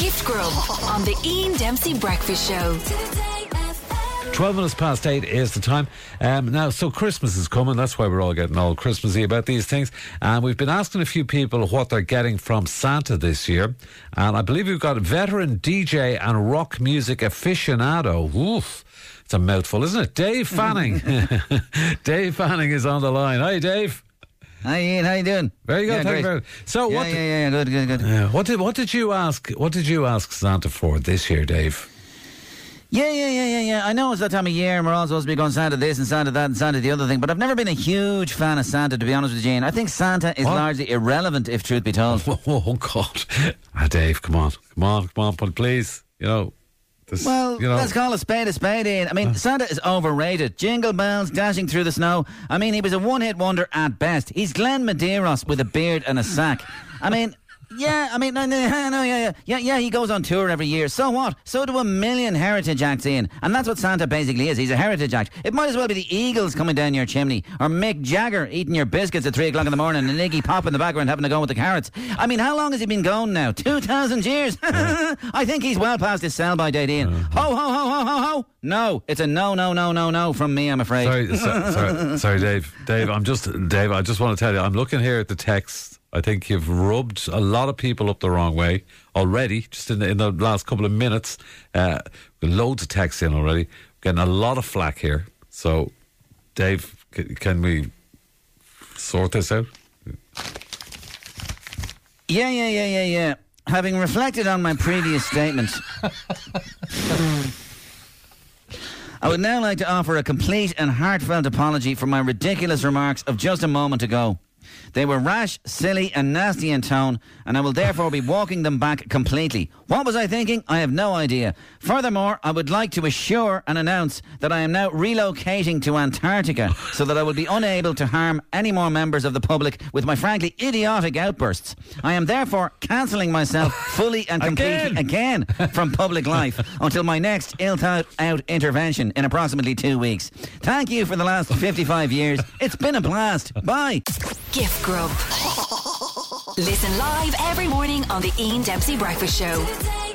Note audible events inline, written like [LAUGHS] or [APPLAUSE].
Gift Grub on the Ian Dempsey Breakfast Show. 12 minutes past 8 is the time. Um, now, so Christmas is coming. That's why we're all getting all Christmassy about these things. And we've been asking a few people what they're getting from Santa this year. And I believe we've got a veteran DJ and rock music aficionado. Oof. It's a mouthful, isn't it? Dave Fanning. [LAUGHS] [LAUGHS] Dave Fanning is on the line. Hi, Dave. Hi Ian, how you doing? Very good. Yeah, thank you great. very much. So, Yeah, what, yeah, yeah, yeah, good, good, good. uh, what did what did you ask? What did you ask Santa for this year, Dave? Yeah, yeah, yeah, yeah, yeah. I know it's that time of year and we're all supposed to be going Santa this and Santa that and Santa the other thing, but I've never been a huge fan of Santa, to be honest with you. I think Santa is What? largely irrelevant, if truth be told. [LAUGHS] Oh, God. Ah, Dave, come on. Come on, come on, but please. You know, this, Well, you know. let's call a spade a spade, Ian. I mean, Santa is overrated. Jingle bells, dashing through the snow. I mean, he was a one-hit wonder at best. He's Glenn Medeiros with a beard and a sack. I mean... Yeah, I mean, no, no, [LAUGHS] no, yeah, yeah, yeah, yeah. He goes on tour every year. So what? So do a million heritage acts in, and that's what Santa basically is. He's a heritage act. It might as well be the Eagles coming down your chimney, or Mick Jagger eating your biscuits at three o'clock in the morning, and Iggy Pop in the background having to go with the carrots. I mean, how long has he been going now? Two thousand years. [LAUGHS] I think he's well past his sell-by date. Ian. Uh-huh. Ho, ho, ho, ho, ho, ho. No, it's a no, no, no, no, no from me. I'm afraid. Sorry, so, sorry, sorry, Dave. Dave, I'm just, Dave, I just want to tell you, I'm looking here at the text. I think you've rubbed a lot of people up the wrong way already, just in the, in the last couple of minutes. Uh, loads of texts in already. Getting a lot of flack here. So, Dave, c- can we sort this out? Yeah, yeah, yeah, yeah, yeah. Having reflected on my previous statement, I would now like to offer a complete and heartfelt apology for my ridiculous remarks of just a moment ago. They were rash, silly, and nasty in tone, and I will therefore be walking them back completely. What was I thinking? I have no idea. Furthermore, I would like to assure and announce that I am now relocating to Antarctica so that I will be unable to harm any more members of the public with my frankly idiotic outbursts. I am therefore cancelling myself [LAUGHS] fully and completely again, from public [LAUGHS] life until my next ill thought out intervention in approximately two weeks. Thank you for the last 55 years. It's been a blast. Bye. Gift Grub. [LAUGHS] Listen live every morning on the Ian Dempsey Breakfast Show.